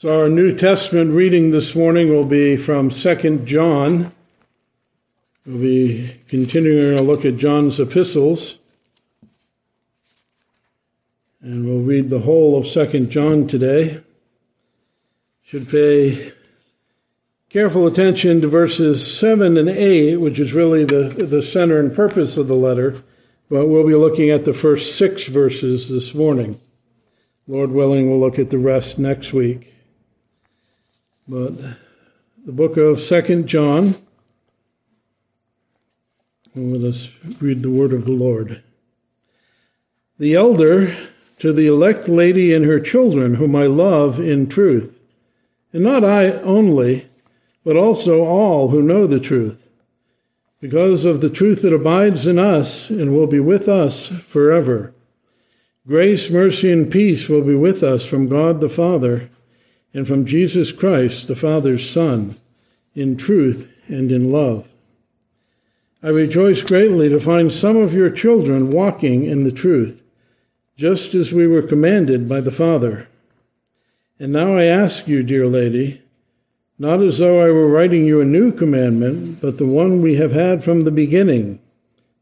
So our New Testament reading this morning will be from 2 John. We'll be continuing our look at John's epistles. And we'll read the whole of 2 John today. Should pay careful attention to verses 7 and 8, which is really the, the center and purpose of the letter, but we'll be looking at the first six verses this morning. Lord willing, we'll look at the rest next week. But the book of Second John, let us read the word of the Lord. The elder to the elect lady and her children, whom I love in truth, and not I only, but also all who know the truth, because of the truth that abides in us and will be with us forever. Grace, mercy, and peace will be with us from God the Father and from Jesus Christ, the Father's Son, in truth and in love. I rejoice greatly to find some of your children walking in the truth, just as we were commanded by the Father. And now I ask you, dear lady, not as though I were writing you a new commandment, but the one we have had from the beginning,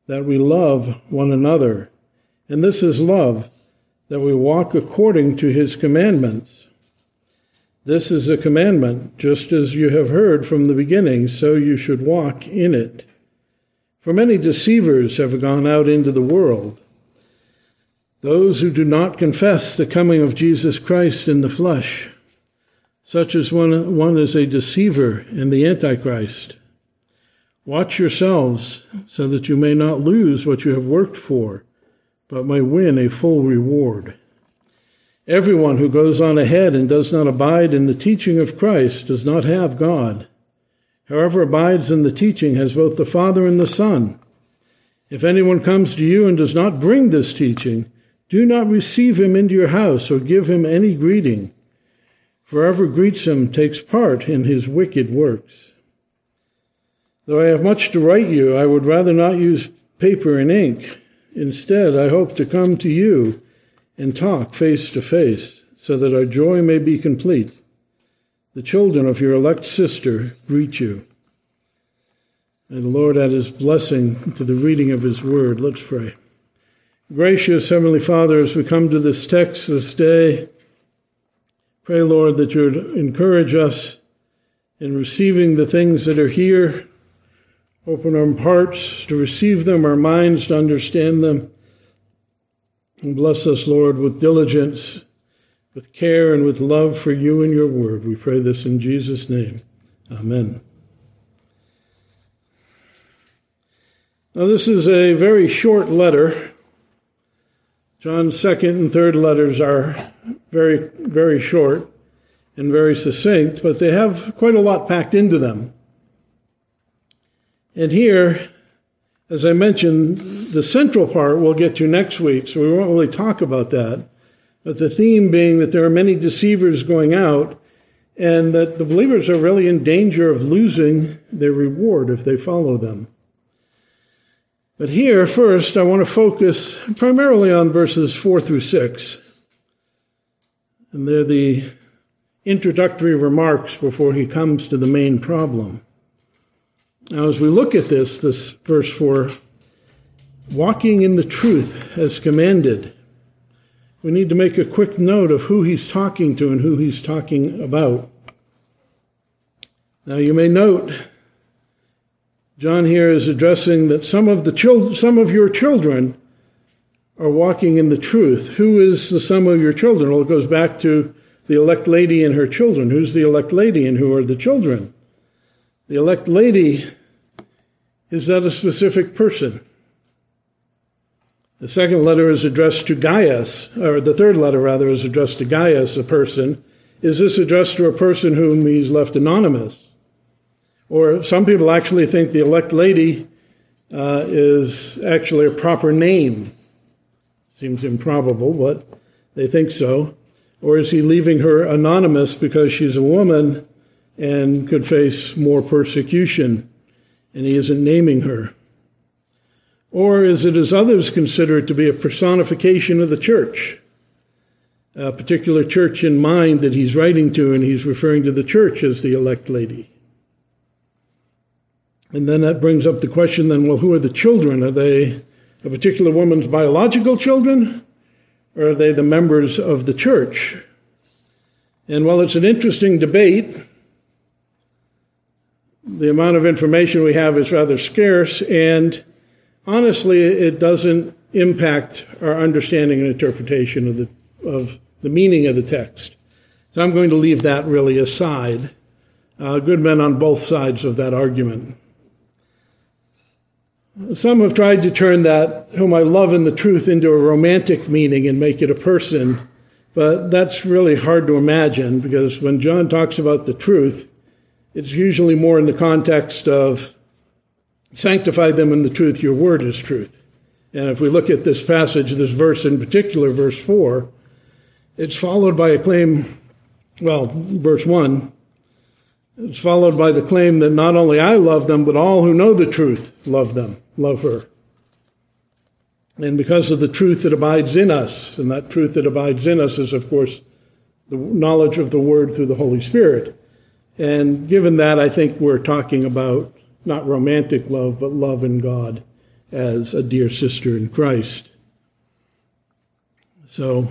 that we love one another. And this is love, that we walk according to his commandments. This is a commandment, just as you have heard from the beginning, so you should walk in it. For many deceivers have gone out into the world. Those who do not confess the coming of Jesus Christ in the flesh, such as one, one is a deceiver and the Antichrist. Watch yourselves so that you may not lose what you have worked for, but may win a full reward. Everyone who goes on ahead and does not abide in the teaching of Christ does not have God. Whoever abides in the teaching has both the Father and the Son. If anyone comes to you and does not bring this teaching, do not receive him into your house or give him any greeting. Whoever greets him takes part in his wicked works. Though I have much to write you, I would rather not use paper and ink. Instead, I hope to come to you and talk face to face, so that our joy may be complete. The children of your elect sister greet you. May the Lord add his blessing to the reading of his word. Let's pray. Gracious Heavenly Father, as we come to this text this day, pray, Lord, that you would encourage us in receiving the things that are here. Open our hearts to receive them, our minds to understand them, and bless us, Lord, with diligence, with care, and with love for you and your word. We pray this in Jesus' name. Amen. Now, this is a very short letter. John's second and third letters are very, very short and very succinct, but they have quite a lot packed into them. And here, as I mentioned, the central part we'll get to next week, so we won't really talk about that. But the theme being that there are many deceivers going out and that the believers are really in danger of losing their reward if they follow them. But here, first, I want to focus primarily on verses 4 through 6. And they're the introductory remarks before he comes to the main problem. Now, as we look at this, this verse 4, walking in the truth as commanded, we need to make a quick note of who he's talking to and who he's talking about. Now, you may note, John here is addressing that some of the children, some of your children are walking in the truth. Who is the some of your children? Well, it goes back to the elect lady and her children. Who's the elect lady and who are the children? The elect lady, is that a specific person? The second letter is addressed to Gaius, or the third letter rather is addressed to Gaius, a person. Is this addressed to a person whom he's left anonymous? Or some people actually think the elect lady uh, is actually a proper name. Seems improbable, but they think so. Or is he leaving her anonymous because she's a woman and could face more persecution, and he isn't naming her? Or is it, as others consider it, to be a personification of the church? a particular church in mind that he's writing to, and he's referring to the church as the elect lady. And then that brings up the question then, well, who are the children? Are they a particular woman's biological children? Or are they the members of the church? And while it's an interesting debate, the amount of information we have is rather scarce, and honestly, it doesn't impact our understanding and interpretation of the, of the meaning of the text. So I'm going to leave that really aside. Uh, good men on both sides of that argument. Some have tried to turn that, whom I love in the truth, into a romantic meaning and make it a person, but that's really hard to imagine because when John talks about the truth, it's usually more in the context of sanctify them in the truth, your word is truth. And if we look at this passage, this verse in particular, verse 4, it's followed by a claim, well, verse 1, it's followed by the claim that not only I love them, but all who know the truth love them, love her. And because of the truth that abides in us, and that truth that abides in us is, of course, the knowledge of the Word through the Holy Spirit. And given that, I think we're talking about not romantic love, but love in God as a dear sister in Christ. So,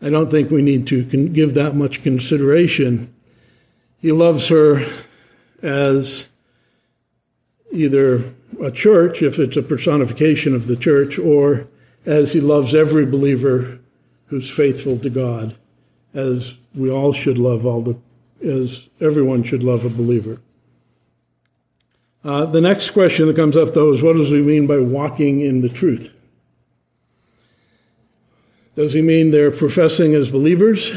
I don't think we need to give that much consideration he loves her as either a church, if it's a personification of the church, or as he loves every believer who's faithful to God, as we all should love all the, as everyone should love a believer. Uh, the next question that comes up, though, is what does he mean by walking in the truth? Does he mean they're professing as believers?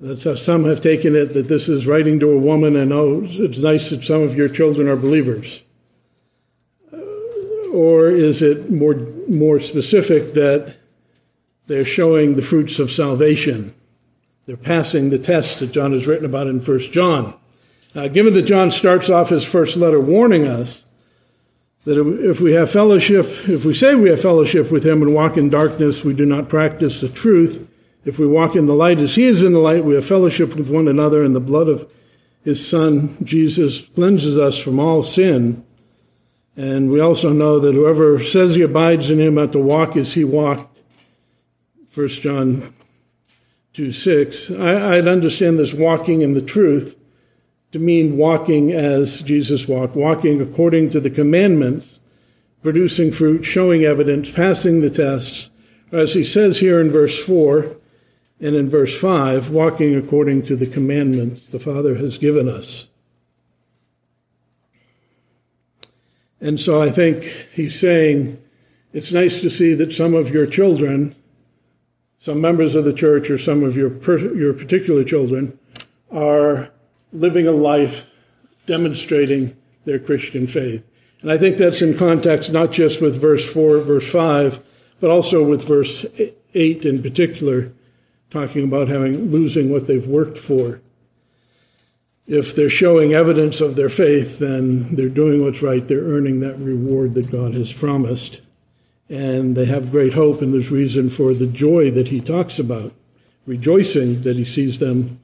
That's how some have taken it that this is writing to a woman and oh, it's nice that some of your children are believers. Or is it more, more specific that they're showing the fruits of salvation? They're passing the test that John has written about in 1 John. Given that John starts off his first letter warning us that if we have fellowship, if we say we have fellowship with him and walk in darkness, we do not practice the truth. If we walk in the light as he is in the light, we have fellowship with one another, and the blood of his son, Jesus, cleanses us from all sin. And we also know that whoever says he abides in him ought to walk as he walked. 1 John 2 6. I, I'd understand this walking in the truth to mean walking as Jesus walked, walking according to the commandments, producing fruit, showing evidence, passing the tests. As he says here in verse 4, and in verse 5, walking according to the commandments the Father has given us. And so I think he's saying it's nice to see that some of your children, some members of the church or some of your, your particular children, are living a life demonstrating their Christian faith. And I think that's in context not just with verse 4, verse 5, but also with verse 8 in particular, talking about having losing what they've worked for. If they're showing evidence of their faith, then they're doing what's right. They're earning that reward that God has promised. And they have great hope, and there's reason for the joy that he talks about, rejoicing that he sees them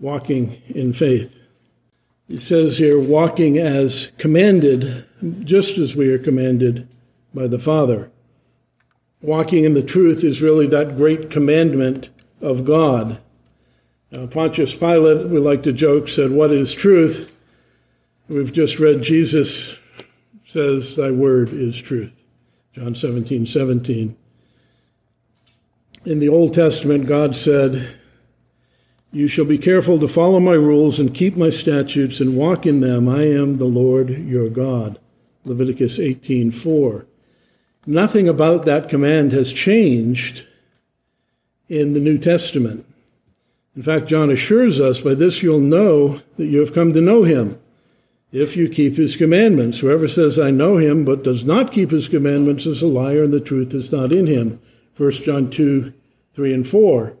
walking in faith. He says here, walking as commanded, just as we are commanded by the Father. Walking in the truth is really that great commandment of God. Now, Pontius Pilate, we like to joke, said, What is truth? We've just read Jesus says, Thy word is truth. John 17, 17. In the Old Testament, God said, You shall be careful to follow my rules and keep my statutes and walk in them. I am the Lord your God. Leviticus 18:4. Nothing about that command has changed in the New Testament. In fact, John assures us, by this you'll know that you have come to know him, if you keep his commandments. Whoever says, I know him, but does not keep his commandments is a liar, and the truth is not in him. 1 John 2, 3 and 4.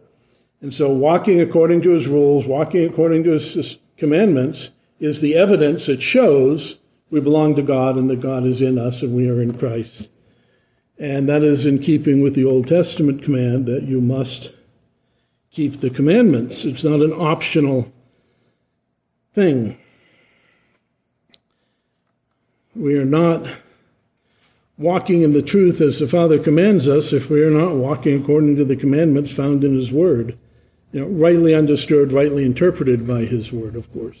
And so walking according to his rules, walking according to his commandments, is the evidence that shows we belong to God and that God is in us and we are in Christ. And that is in keeping with the Old Testament command that you must keep the commandments. It's not an optional thing. We are not walking in the truth as the Father commands us if we are not walking according to the commandments found in His Word. You know, rightly understood, rightly interpreted by His Word, of course.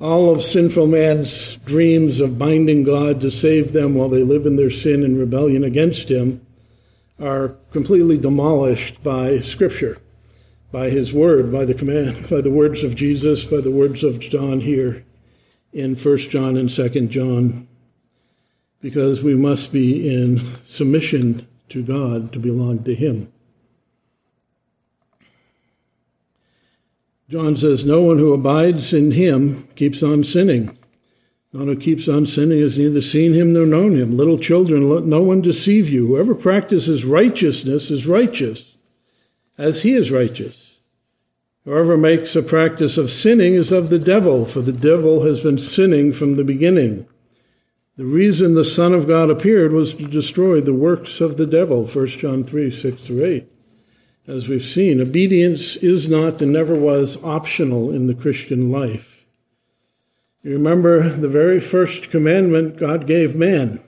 All of sinful man's dreams of binding God to save them while they live in their sin and rebellion against Him are completely demolished by Scripture, by His Word, by the command, by the words of Jesus, by the words of John here in 1 John and 2 John because we must be in submission to God to belong to Him. John says, No one who abides in Him keeps on sinning. No one who keeps on sinning has neither seen Him nor known Him. Little children, let no one deceive you. Whoever practices righteousness is righteous, as He is righteous. Whoever makes a practice of sinning is of the devil, for the devil has been sinning from the beginning. The reason the Son of God appeared was to destroy the works of the devil, 1 John 3, 6 through 8. As we've seen, obedience is not and never was optional in the Christian life. You remember the very first commandment God gave man.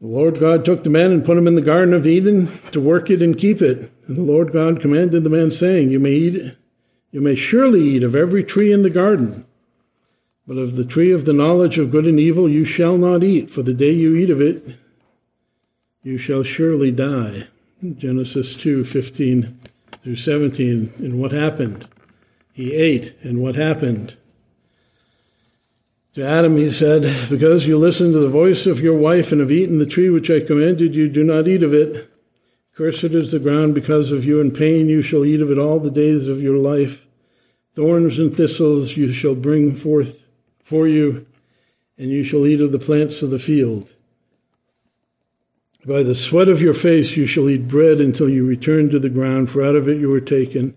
The Lord God took the man and put him in the Garden of Eden to work it and keep it. And the Lord God commanded the man, saying, You may eat, you may surely eat of every tree in the garden. But of the tree of the knowledge of good and evil you shall not eat, for the day you eat of it, you shall surely die. Genesis 2 15 through 17. And what happened? He ate, and what happened? To Adam he said, Because you listened to the voice of your wife and have eaten the tree which I commanded you, do not eat of it. Cursed is the ground because of you, in pain you shall eat of it all the days of your life. Thorns and thistles you shall bring forth for you, and you shall eat of the plants of the field. By the sweat of your face you shall eat bread until you return to the ground, for out of it you were taken.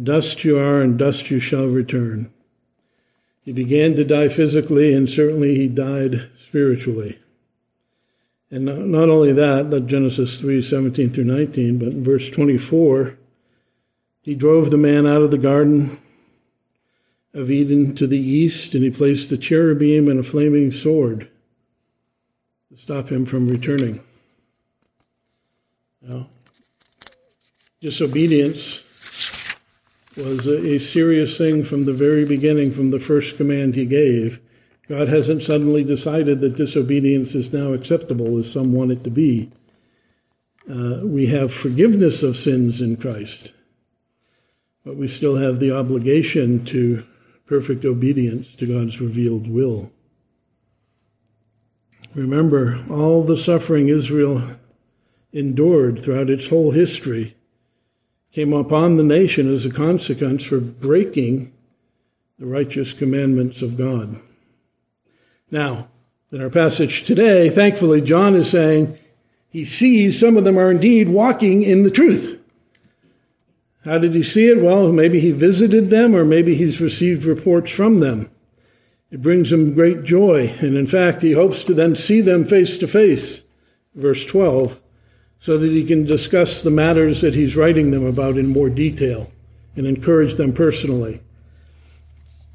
Dust you are, and dust you shall return. He began to die physically, and certainly he died spiritually. And not only that, that Genesis 3, 17 through 19, but in verse 24, he drove the man out of the garden of Eden to the east, and he placed the cherubim and a flaming sword to stop him from returning. Now, disobedience was a, serious thing from the very beginning, from the first command he gave. God hasn't suddenly decided that disobedience is now acceptable as some want it to be. Uh, we have forgiveness of sins in Christ, but we still have the obligation to perfect obedience to God's revealed will. Remember, all the suffering Israel endured throughout its whole history came upon the nation as a consequence for breaking the righteous commandments of God. Now, in our passage today, thankfully, John is saying he sees some of them are indeed walking in the truth. How did he see it? Well, maybe he visited them or maybe he's received reports from them. It brings him great joy. And in fact, he hopes to then see them face to face. Verse 12. So that he can discuss the matters that he's writing them about in more detail and encourage them personally.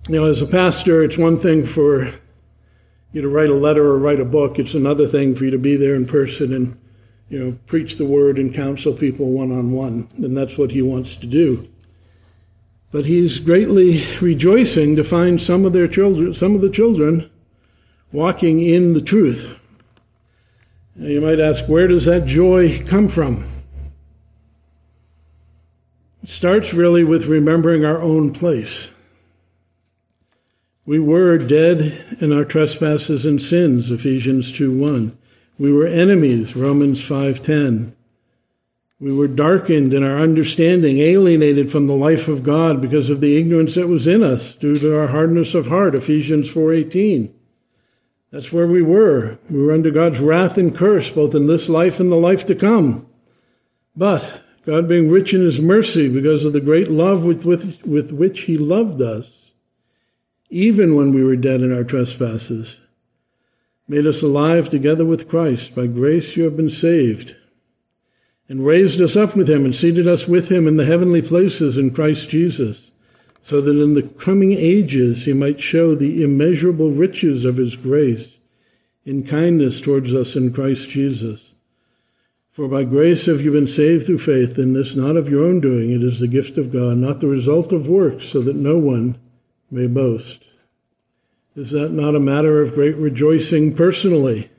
Know, as a pastor, it's one thing for you to write a letter or write a book. It's another thing for you to be there in person and you know, preach the word and counsel people one on one. And that's what he wants to do. But he's greatly rejoicing to find some of their children, some of the children walking in the truth. Now you might ask, where does that joy come from? It starts really with remembering our own place. We were dead in our trespasses and sins, Ephesians 2 1. We were enemies, Romans 5:10. We were darkened in our understanding, alienated from the life of God because of the ignorance that was in us due to our hardness of heart, Ephesians 4:18. That's where we were. We were under God's wrath and curse both in this life and the life to come. But God being rich in his mercy because of the great love with, with, with which he loved us, even when we were dead in our trespasses, made us alive together with Christ. By grace you have been saved, and raised us up with him, and seated us with him in the heavenly places in Christ Jesus, so that in the coming ages he might show the immeasurable riches of his grace in kindness towards us in Christ Jesus. For by grace have you been saved through faith, and this not of your own doing, it is the gift of God, not the result of works, so that no one may boast. Is that not a matter of great rejoicing personally?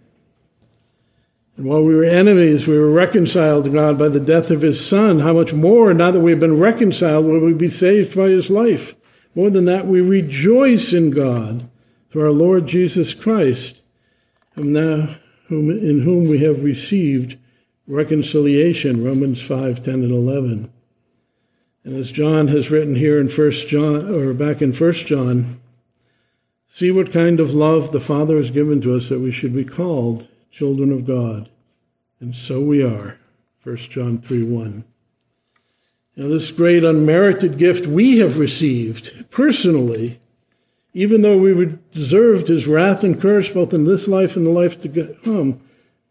And while we were enemies, we were reconciled to God by the death of His Son. How much more, now that we've been reconciled, will we be saved by His life? More than that, we rejoice in God through our Lord Jesus Christ, whom now, whom, in whom we have received reconciliation, Romans 5, 10, and 11. And as John has written here in First John, or back in First John, See what kind of love the Father has given to us that we should be called children of God. And so we are. 1 John 3 1. Now, this great unmerited gift we have received personally, even though we deserved his wrath and curse both in this life and the life to come, hmm,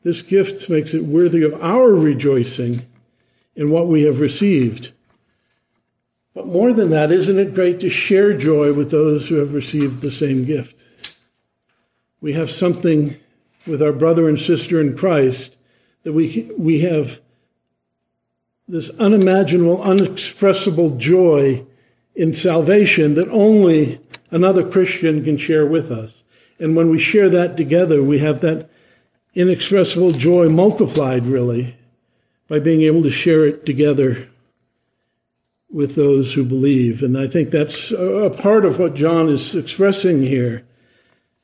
this gift makes it worthy of our rejoicing in what we have received. But more than that, isn't it great to share joy with those who have received the same gift? We have something with our brother and sister in Christ that we, we have this unimaginable, unexpressible joy in salvation that only another Christian can share with us. And when we share that together, we have that inexpressible joy multiplied, really, by being able to share it together with those who believe. And I think that's a part of what John is expressing here,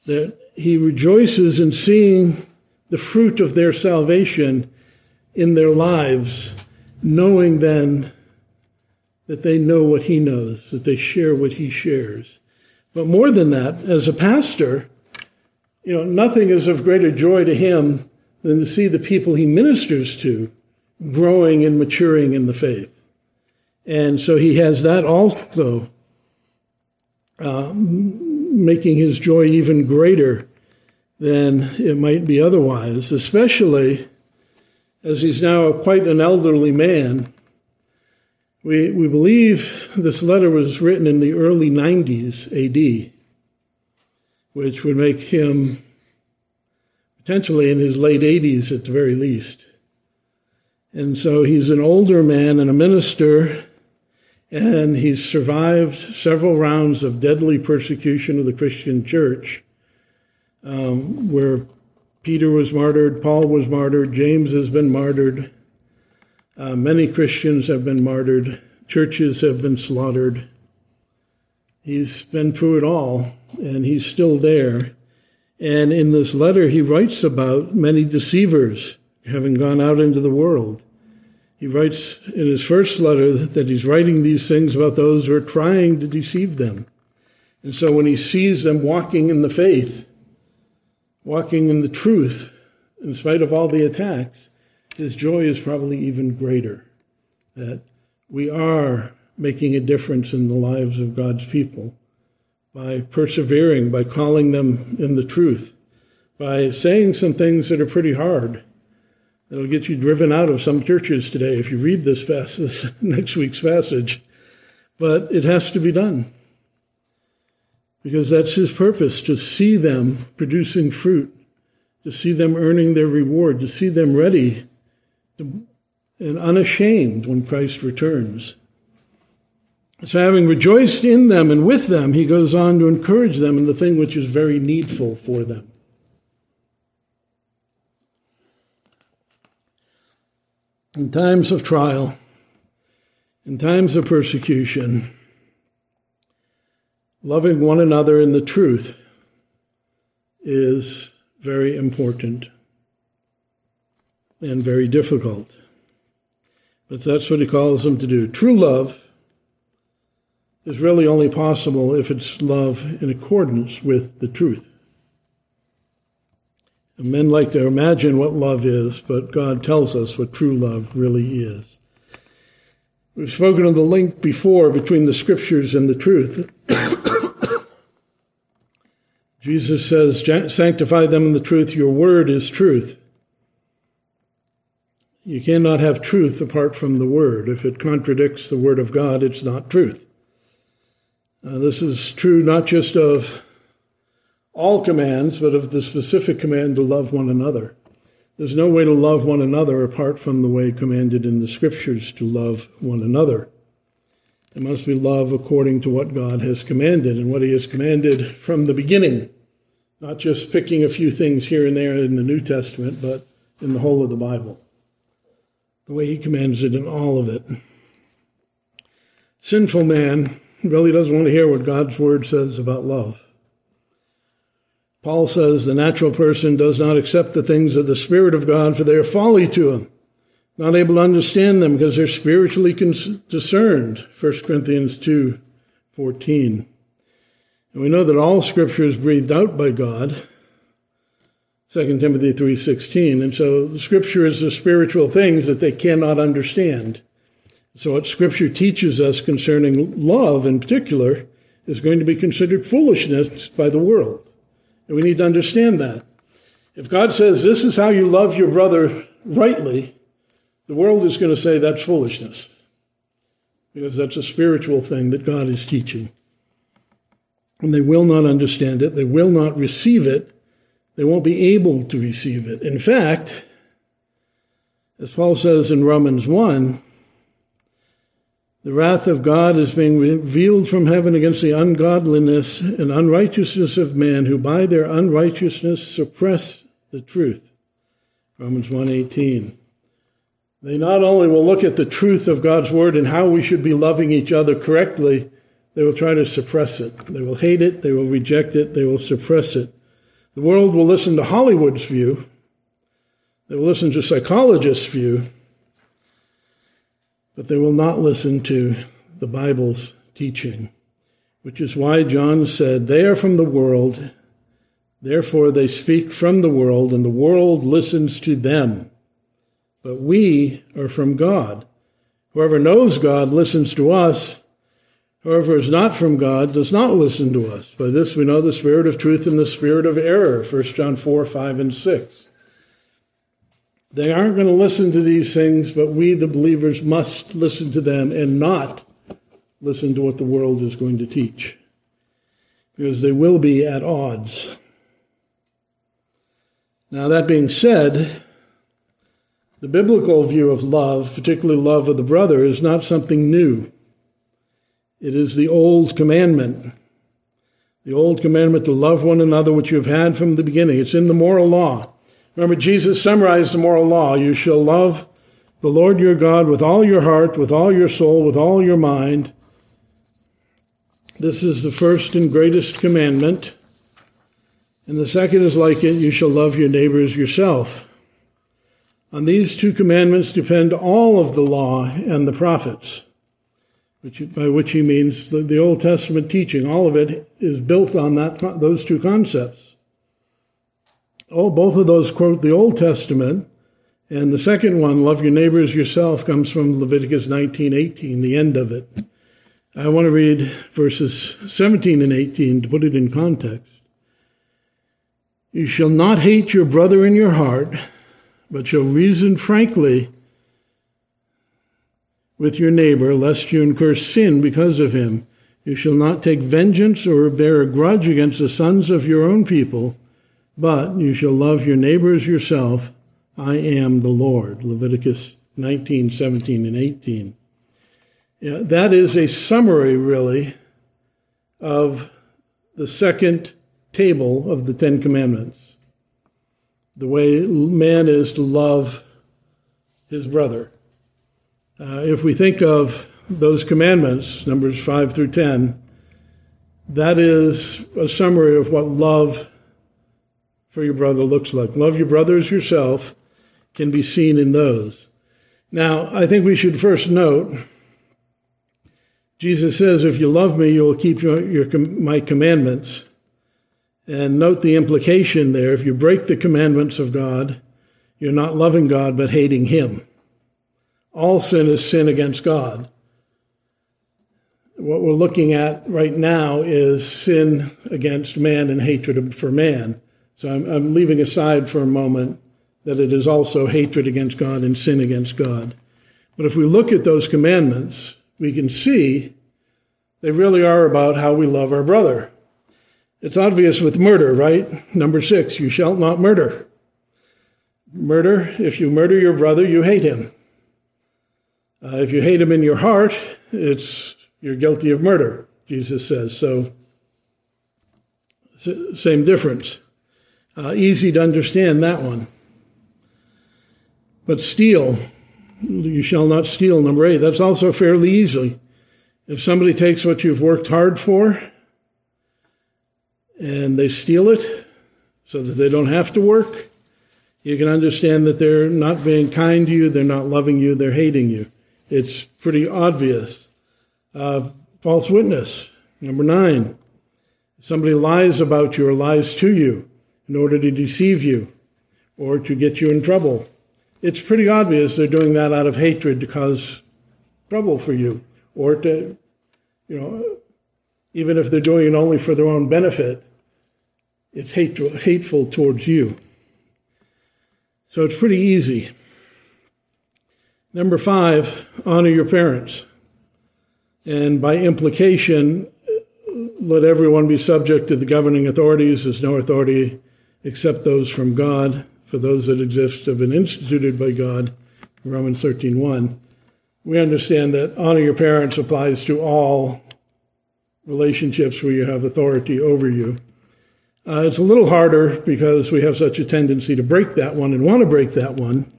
that he rejoices in seeing the fruit of their salvation in their lives, knowing then that they know what he knows, that they share what he shares. But more than that, as a pastor, you know, nothing is of greater joy to him than to see the people he ministers to growing and maturing in the faith. And so he has that also, uh, making his joy even greater than it might be otherwise, especially as he's now quite an elderly man. We, we believe this letter was written in the early 90s AD, which would make him potentially in his late 80s at the very least. And so he's an older man and a minister and he's survived several rounds of deadly persecution of the Christian church, um, where Peter was martyred, Paul was martyred, James has been martyred, uh, many Christians have been martyred, churches have been slaughtered. He's been through it all, and he's still there. And in this letter, he writes about many deceivers having gone out into the world. He writes in his first letter that he's writing these things about those who are trying to deceive them. And so when he sees them walking in the faith, walking in the truth, in spite of all the attacks, his joy is probably even greater that we are making a difference in the lives of God's people by persevering, by calling them in the truth, by saying some things that are pretty hard It'll get you driven out of some churches today if you read this, this next week's passage. But it has to be done. Because that's his purpose, to see them producing fruit, to see them earning their reward, to see them ready to, and unashamed when Christ returns. So having rejoiced in them and with them, he goes on to encourage them in the thing which is very needful for them. in times of trial, in times of persecution, loving one another in the truth is very important and very difficult. But that's what he calls them to do. True love is really only possible if it's love in accordance with the truth. Men like to imagine what love is, but God tells us what true love really is. We've spoken of the link before between the scriptures and the truth. Jesus says, Sanctify them in the truth, your word is truth. You cannot have truth apart from the word. If it contradicts the word of God, it's not truth. Uh, this is true not just of all commands, but of the specific command to love one another. There's no way to love one another apart from the way commanded in the scriptures to love one another. It must be love according to what God has commanded and what He has commanded from the beginning, not just picking a few things here and there in the New Testament, but in the whole of the Bible. The way He commands it in all of it. Sinful man really doesn't want to hear what God's Word says about love. Paul says the natural person does not accept the things of the Spirit of God, for they are folly to him, not able to understand them because they're spiritually discerned. 1 Corinthians 2 14. And we know that all Scripture is breathed out by God. 2 Timothy 3:16 and so the scripture is the spiritual things that they cannot understand. So what scripture teaches us concerning love in particular is going to be considered foolishness by the world. And we need to understand that. If God says this is how you love your brother rightly, the world is going to say that's foolishness. Because that's a spiritual thing that God is teaching. And they will not understand it. They will not receive it. They won't be able to receive it. In fact, as Paul says in Romans 1, the wrath of God is being revealed from heaven against the ungodliness and unrighteousness of men who by their unrighteousness suppress the truth. Romans 1:18. They not only will look at the truth of God's word and how we should be loving each other correctly, they will try to suppress it. They will hate it, they will reject it, they will suppress it. The world will listen to Hollywood's view. They will listen to psychologists' view but they will not listen to the Bible's teaching, which is why John said, They are from the world, therefore they speak from the world, and the world listens to them. But we are from God. Whoever knows God listens to us. Whoever is not from God does not listen to us. By this we know the spirit of truth and the spirit of error. 1 John 4, 5, and 6. They aren't going to listen to these things, but we, the believers, must listen to them and not listen to what the world is going to teach. Because they will be at odds. Now, that being said, the biblical view of love, particularly love of the brother, is not something new. It is the old commandment. The old commandment to love one another, which you have had from the beginning. It's in the moral law. Remember, Jesus summarized the moral law. You shall love the Lord your God with all your heart, with all your soul, with all your mind. This is the first and greatest commandment. And the second is like it, you shall love your neighbors yourself. On these two commandments depend all of the law and the prophets, which, by which he means the, the Old Testament teaching. All of it is built on that, those two concepts. Oh, both of those quote the Old Testament, and the second one, love your neighbors yourself, comes from Leviticus 19:18, the end of it. I want to read verses 17 and 18 to put it in context. You shall not hate your brother in your heart, but shall reason frankly with your neighbor, lest you incur sin because of him. You shall not take vengeance or bear a grudge against the sons of your own people but you shall love your neighbors yourself. I am the Lord. Leviticus 19, 17, and 18. Yeah, that is a summary, really, of the second table of the Ten Commandments. The way man is to love his brother. Uh, if we think of those commandments, Numbers 5 through 10, that is a summary of what love for your brother looks like. Love your brother as yourself can be seen in those. Now, I think we should first note Jesus says, If you love me, you will keep your, your, my commandments. And note the implication there. If you break the commandments of God, you're not loving God, but hating Him. All sin is sin against God. what we're looking at right now is sin against man and hatred for man. So I'm, I'm leaving aside for a moment that it is also hatred against God and sin against God. But if we look at those commandments, we can see they really are about how we love our brother. It's obvious with murder, right? Number six, you shall not murder. Murder, if you murder your brother, you hate him. Uh, if you hate him in your heart, it's you're guilty of murder, Jesus says. So, same difference. Uh, easy to understand that one. But steal, you shall not steal, number eight. That's also fairly easy. If somebody takes what you've worked hard for and they steal it so that they don't have to work, you can understand that they're not being kind to you, they're not loving you, they're hating you. It's pretty obvious. Uh, false witness, number nine. Somebody lies about you or lies to you in order to deceive you or to get you in trouble. It's pretty obvious they're doing that out of hatred to cause trouble for you or to, you know, even if they're doing it only for their own benefit, it's hateful, hateful towards you. So it's pretty easy. Number five, honor your parents. And by implication, let everyone be subject to the governing authorities. There's no authority except those from God. For those that exist have been instituted by God. Romans 13:1. We understand that honor your parents applies to all relationships where you have authority over you. Uh, it's a little harder because we have such a tendency to break that one and want to break that one.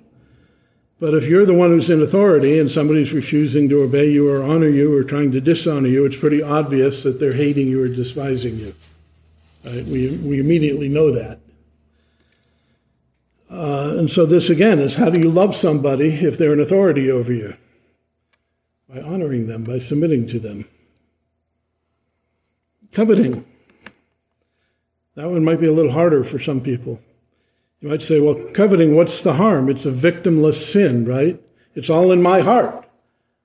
But if you're the one who's in authority and somebody's refusing to obey you or honor you or trying to dishonor you, it's pretty obvious that they're hating you or despising you. Right? We, we immediately know that. Uh, and so this again is how do you love somebody if they're an authority over you? By honoring them, by submitting to them. Coveting. That one might be a little harder for some people. You might say, well, coveting, what's the harm? It's a victimless sin, right? It's all in my heart.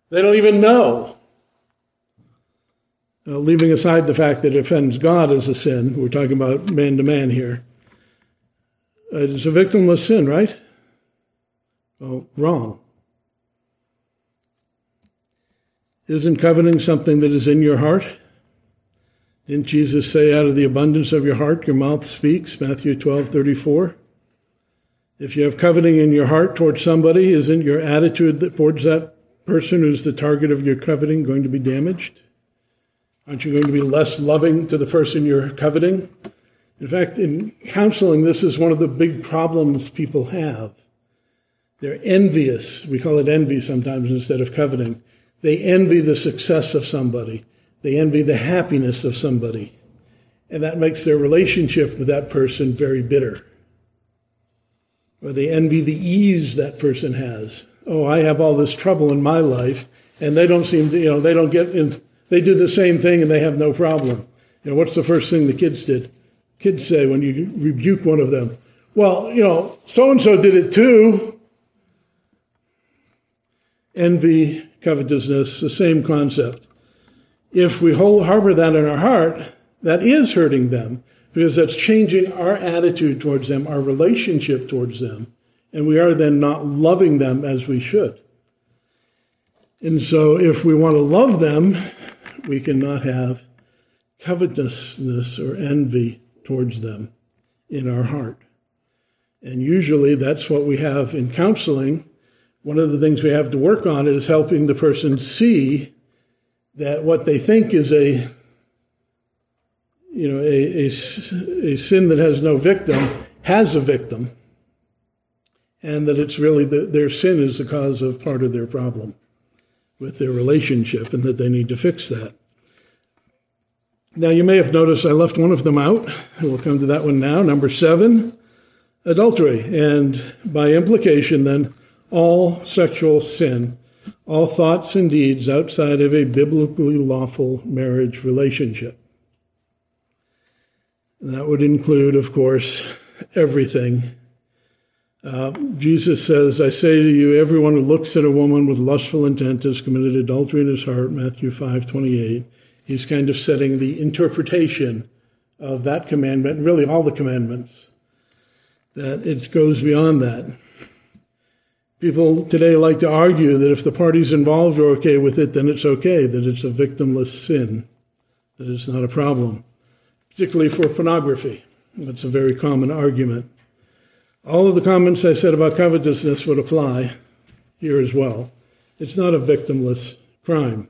They don't even know. Uh, leaving aside the fact that it offends God as a sin, we're talking about man to man here. Uh, it's a victimless sin, right? Oh, wrong. Isn't coveting something that is in your heart? Didn't Jesus say, out of the abundance of your heart, your mouth speaks? Matthew 12, 34. If you have coveting in your heart towards somebody, isn't your attitude towards that person who's the target of your coveting going to be damaged? Aren't you going to be less loving to the person you're coveting? In fact, in counseling, this is one of the big problems people have. They're envious. We call it envy sometimes instead of coveting. They envy the success of somebody. They envy the happiness of somebody. And that makes their relationship with that person very bitter or they envy the ease that person has. Oh, I have all this trouble in my life, and they don't seem to, you know, they don't get in, they do the same thing and they have no problem. You know, what's the first thing the kids did? Kids say when you rebuke one of them, well, you know, so and so did it too. Envy, covetousness, the same concept. If we hold, harbor that in our heart, that is hurting them because that's changing our attitude towards them, our relationship towards them, and we are then not loving them as we should. And so, if we want to love them, we cannot have covetousness or envy towards them in our heart. And usually, that's what we have in counseling. One of the things we have to work on is helping the person see that what they think is a you know, a, a, a, sin that has no victim has a victim, and that it's really the, their sin is the cause of part of their problem with their relationship, and that they need to fix that. Now, you may have noticed I left one of them out. We'll come to that one now. Number seven, adultery, and by implication, then, all sexual sin, all thoughts and deeds outside of a biblically lawful marriage relationship. That would include, of course, everything Uh, Jesus says, I say to you, everyone who looks at a woman with lustful intent has committed adultery in his heart, Matthew 5, 28. He's kind of setting the interpretation of that commandment, and really all the commandments, that it goes beyond that. People today like to argue that if the parties involved are okay with it, then it's okay, that it's a victimless sin, that it's not a problem, particularly for pornography. That's a very common argument. All of the comments I said about covetousness would apply here as well. It's not a victimless crime.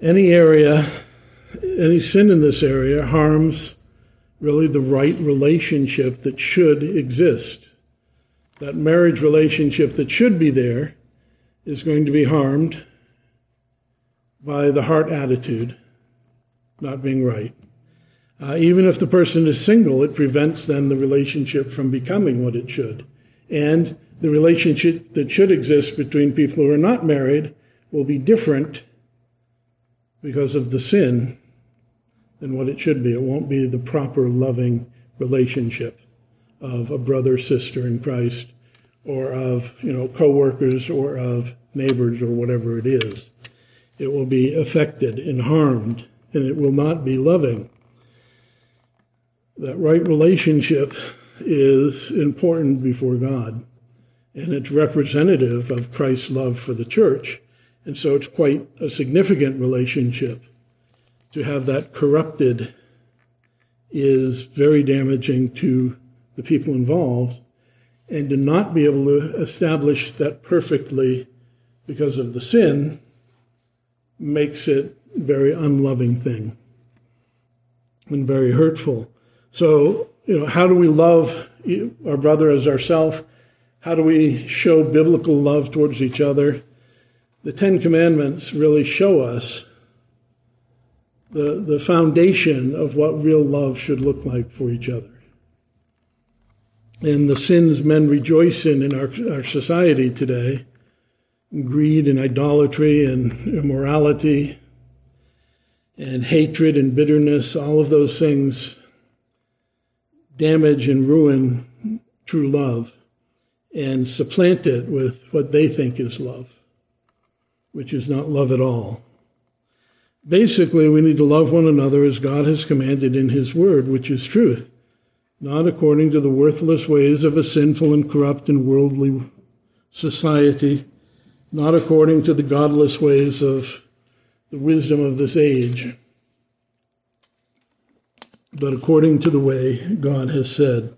Any area, any sin in this area harms really the right relationship that should exist. That marriage relationship that should be there is going to be harmed by the heart attitude not being right. Uh, even if the person is single, it prevents then the relationship from becoming what it should. And the relationship that should exist between people who are not married will be different because of the sin than what it should be. It won't be the proper loving relationship of a brother sister in Christ or of you know coworkers or of neighbors or whatever it is. It will be affected and harmed and it will not be loving. That right relationship is important before God, and it's representative of Christ's love for the church. And so it's quite a significant relationship. To have that corrupted is very damaging to the people involved, and to not be able to establish that perfectly because of the sin makes it very unloving thing and very hurtful. So, you know, how do we love our brother as ourself? How do we show biblical love towards each other? The Ten Commandments really show us the, the foundation of what real love should look like for each other. And the sins men rejoice in in our, our society today greed and idolatry and immorality and hatred and bitterness, all of those things damage and ruin true love and supplant it with what they think is love, which is not love at all. Basically, we need to love one another as God has commanded in His Word, which is truth, not according to the worthless ways of a sinful and corrupt and worldly society, not according to the godless ways of the wisdom of this age but according to the way God has said.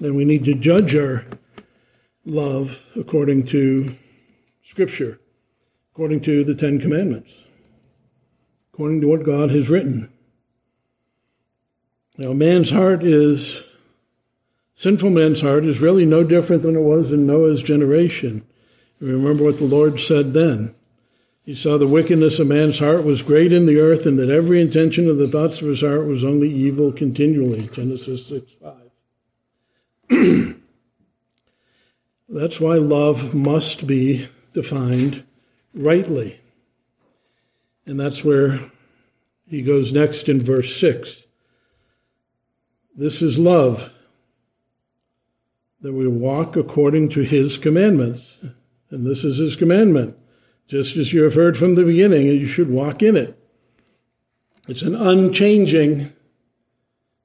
And we need to judge our love according to Scripture, according to the Ten Commandments, according to what God has written. Now, man's heart is, sinful man's heart is really no different than it was in Noah's generation. Remember what the Lord said then. He saw the wickedness of man's heart was great in the earth, and that every intention of the thoughts of his heart was only evil continually. Genesis 6 5. That's why love must be defined rightly. And that's where he goes next in verse 6. This is love, that we walk according to his commandments. And this is his commandment just as you have heard from the beginning, and you should walk in it. It's an unchanging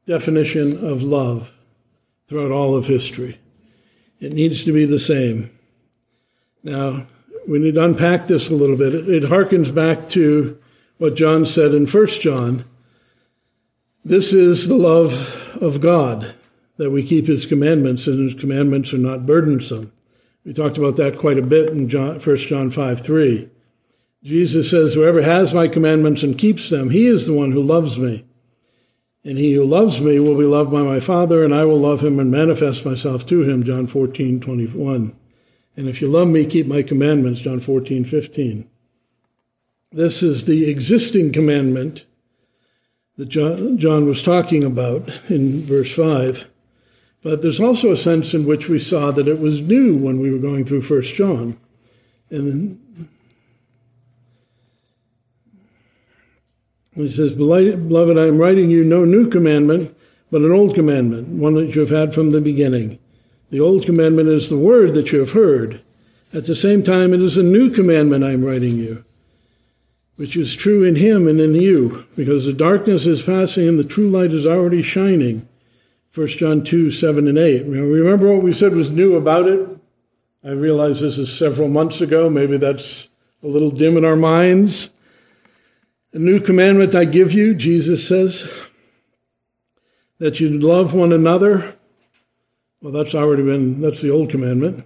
definition of love throughout all of history. It needs to be the same. Now, we need to unpack this a little bit. It, it harkens back to what John said in 1 John. This is the love of God, that we keep his commandments, and his commandments are not burdensome. We talked about that quite a bit in John, 1 John 5 3. Jesus says, Whoever has my commandments and keeps them, he is the one who loves me. And he who loves me will be loved by my Father, and I will love him and manifest myself to him. John 14 21. And if you love me, keep my commandments. John 14 15. This is the existing commandment that John was talking about in verse 5. But there's also a sense in which we saw that it was new when we were going through First John. And then he says, Beloved, I am writing you no new commandment, but an old commandment, one that you have had from the beginning. The old commandment is the word that you have heard. At the same time, it is a new commandment I am writing you, which is true in him and in you, because the darkness is passing and the true light is already shining. 1 John 2, 7 and 8. Remember what we said was new about it? I realize this is several months ago. Maybe that's a little dim in our minds. A new commandment I give you, Jesus says, that you love one another. Well, that's already been, that's the old commandment.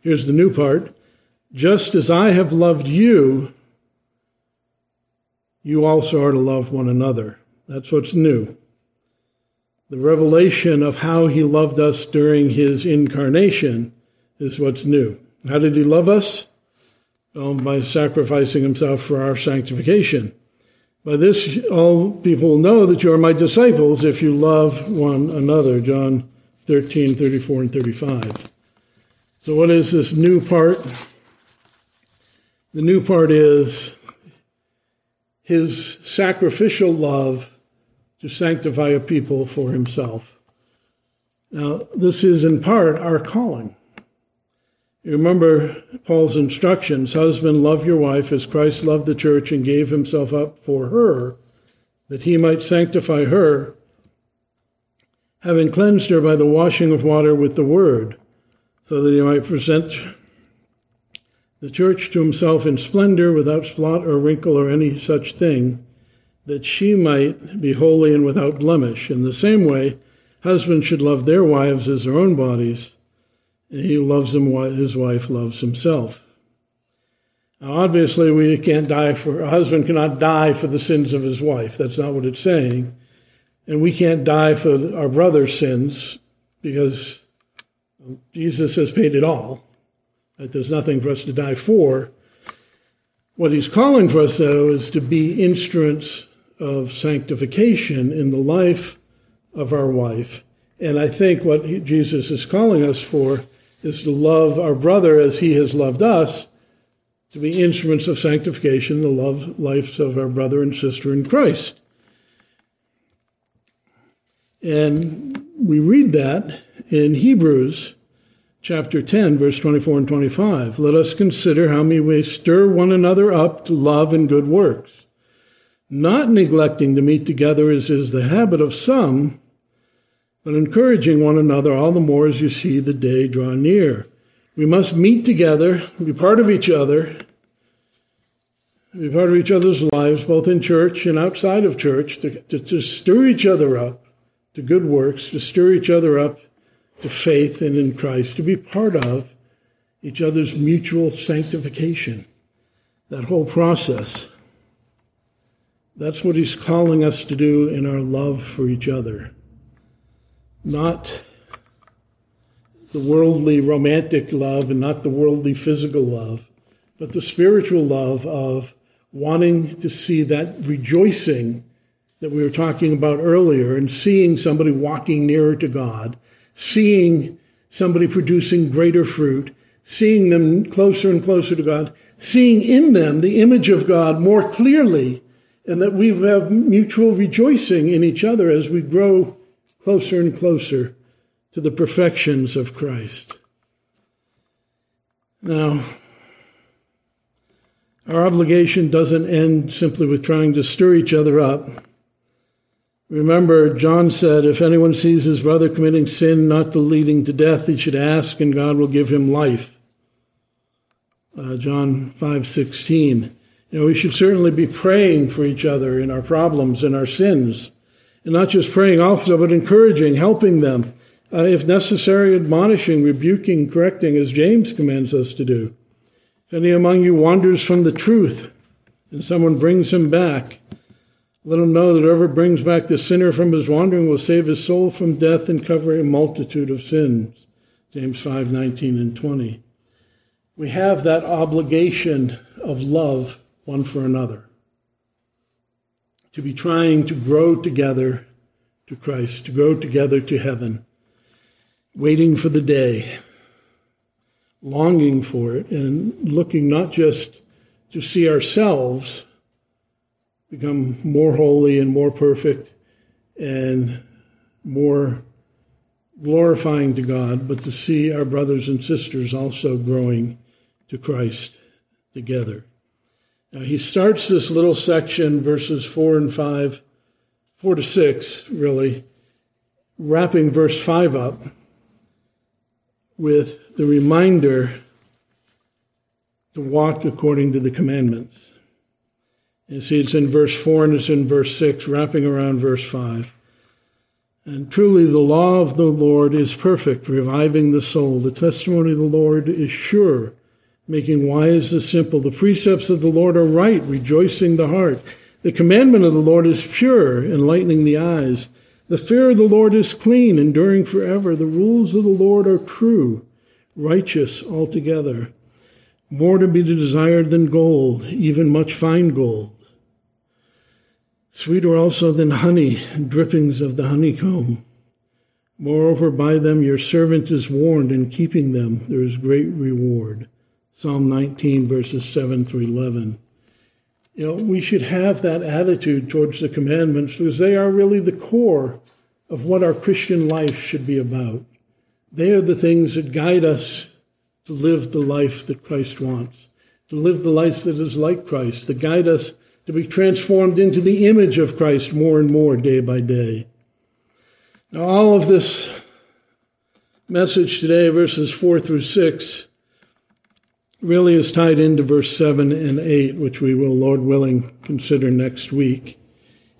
Here's the new part. Just as I have loved you, you also are to love one another. That's what's new the revelation of how he loved us during his incarnation is what's new. How did he love us? Well, by sacrificing himself for our sanctification. By this, all people will know that you are my disciples if you love one another. John 13, 34, and 35. So, what is this new part? The new part is his sacrificial love to sanctify a people for himself. Now, this is in part our calling. You remember Paul's instructions Husband, love your wife as Christ loved the church and gave himself up for her, that he might sanctify her, having cleansed her by the washing of water with the word, so that he might present the church to himself in splendor, without spot or wrinkle or any such thing that she might be holy and without blemish. In the same way, husbands should love their wives as their own bodies, and he loves them, his wife loves himself. Now, obviously, we can't die for, a husband cannot die for the sins of his wife. That's not what it's saying. And we can't die for our brother's sins because Jesus has paid it all. There's nothing for us to die for. What he's calling for us, though, is to be instruments of sanctification in the life of our wife. And I think what Jesus is calling us for is to love our brother as he has loved us, to be instruments of sanctification the love lives of our brother and sister in Christ. And we read that in Hebrews chapter 10, verse 24 and 25. Let us consider how we may stir one another up to love and good works not neglecting to meet together as is the habit of some, but encouraging one another all the more as you see the day draw near. We must meet together, be part of each other, be part of each other's lives, both in church and outside of church, to, to, to stir each other up to good works, to stir each other up to faith and in Christ, to be part of each other's mutual sanctification. That whole process. That's what he's calling us to do in our love for each other. Not the worldly romantic love and not the worldly physical love, but the spiritual love of wanting to see that rejoicing that we were talking about earlier and seeing somebody walking nearer to God, seeing somebody producing greater fruit, seeing them closer and closer to God, seeing in them the image of God more clearly and that we have mutual rejoicing in each other as we grow closer and closer to the perfections of Christ. Now, our obligation doesn't end simply with trying to stir each other up. Remember, John said, if anyone sees his brother committing sin not leading to death, he should ask and God will give him life. Uh, John 5:16. You know, we should certainly be praying for each other in our problems and our sins. And not just praying also, but encouraging, helping them. Uh, if necessary, admonishing, rebuking, correcting, as James commands us to do. If any among you wanders from the truth and someone brings him back, let him know that whoever brings back the sinner from his wandering will save his soul from death and cover a multitude of sins. James 5, 19 and 20. We have that obligation of love one for another. To be trying to grow together to Christ, to grow together to heaven, waiting for the day, longing for it, and looking not just to see ourselves become more holy and more perfect and more glorifying to God, but to see our brothers and sisters also growing to Christ together. Now, he starts this little section, verses 4 and 5, 4 to 6, really, wrapping verse 5 up with the reminder to walk according to the commandments. You see, it's in verse 4 and it's in verse 6, wrapping around verse 5. And truly, the law of the Lord is perfect, reviving the soul. The testimony of the Lord is sure, making wise the simple. The precepts of the Lord are right, rejoicing the heart. The commandment of the Lord is pure, enlightening the eyes. The fear of the Lord is clean, enduring forever. The rules of the Lord are true, righteous altogether. More to be desired than gold, even much fine gold. Sweeter also than honey, drippings of the honeycomb. Moreover, by them your servant is warned, in keeping them there is great reward. Psalm 19, verses 7 through 11. You know, we should have that attitude towards the commandments because they are really the core of what our Christian life should be about. They are the things that guide us to live the life that Christ wants, to live the life that is like Christ, that guide us to be transformed into the image of Christ more and more day by day. Now, all of this message today, verses 4 through 6, really is tied into verse 7 and 8, which we will, Lord willing, consider next week.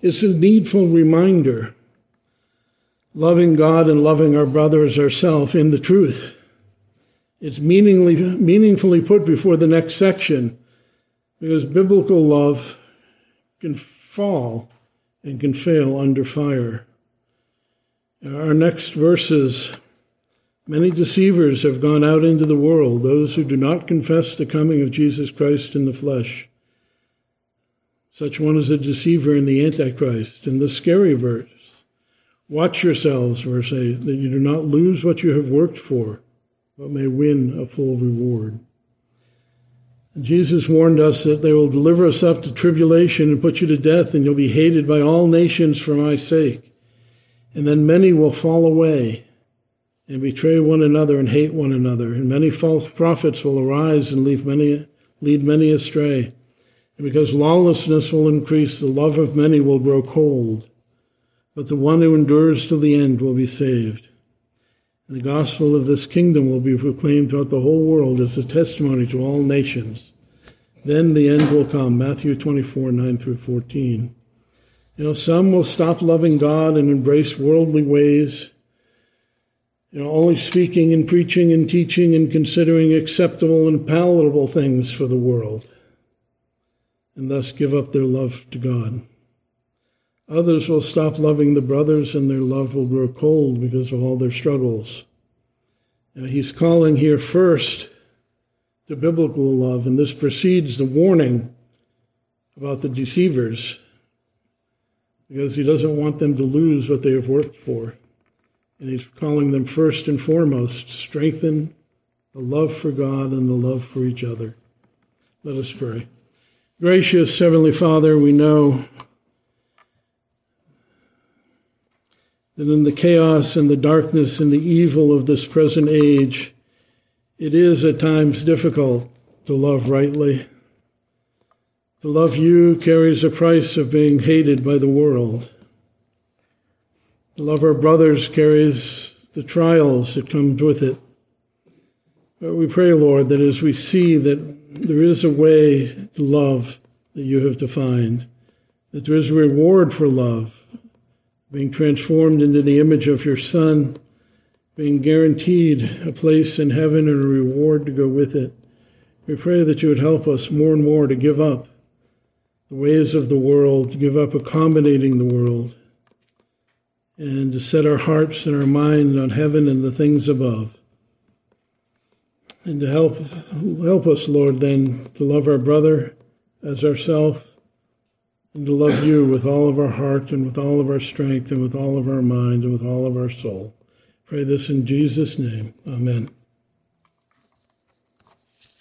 It's a needful reminder, loving God and loving our brothers ourselves in the truth. It's meaningfully, meaningfully put before the next section because biblical love can fall and can fail under fire. Our next verses Many deceivers have gone out into the world, those who do not confess the coming of Jesus Christ in the flesh. Such one is a deceiver and the Antichrist. In the scary verse Watch yourselves, verse 8, that you do not lose what you have worked for, but may win a full reward. Jesus warned us that they will deliver us up to tribulation and put you to death, and you'll be hated by all nations for my sake. And then many will fall away and betray one another and hate one another. And many false prophets will arise and lead many, lead many astray. And because lawlessness will increase, the love of many will grow cold. But the one who endures to the end will be saved. And the gospel of this kingdom will be proclaimed throughout the whole world as a testimony to all nations. Then the end will come. Matthew 24, 9 through 14. You know, some will stop loving God and embrace worldly ways you know, only speaking and preaching and teaching and considering acceptable and palatable things for the world, and thus give up their love to God. Others will stop loving the brothers and their love will grow cold because of all their struggles. Now, he's calling here first to biblical love, and this precedes the warning about the deceivers because he doesn't want them to lose what they have worked for. And he's calling them first and foremost strengthen the love for God and the love for each other. Let us pray. Gracious Heavenly Father, we know that in the chaos and the darkness and the evil of this present age, it is at times difficult to love rightly. To love you carries a price of being hated by the world love our brothers carries the trials that comes with it. But we pray, Lord, that as we see that there is a way to love that you have defined, that there is a reward for love, being transformed into the image of your Son, being guaranteed a place in heaven and a reward to go with it. We pray that you would help us more and more to give up the ways of the world, to give up accommodating the world, and to set our hearts and our minds on heaven and the things above. And to help help us, Lord, then to love our brother as ourself and to love you with all of our heart and with all of our strength and with all of our mind and with all of our soul. Pray this in Jesus' name. Amen.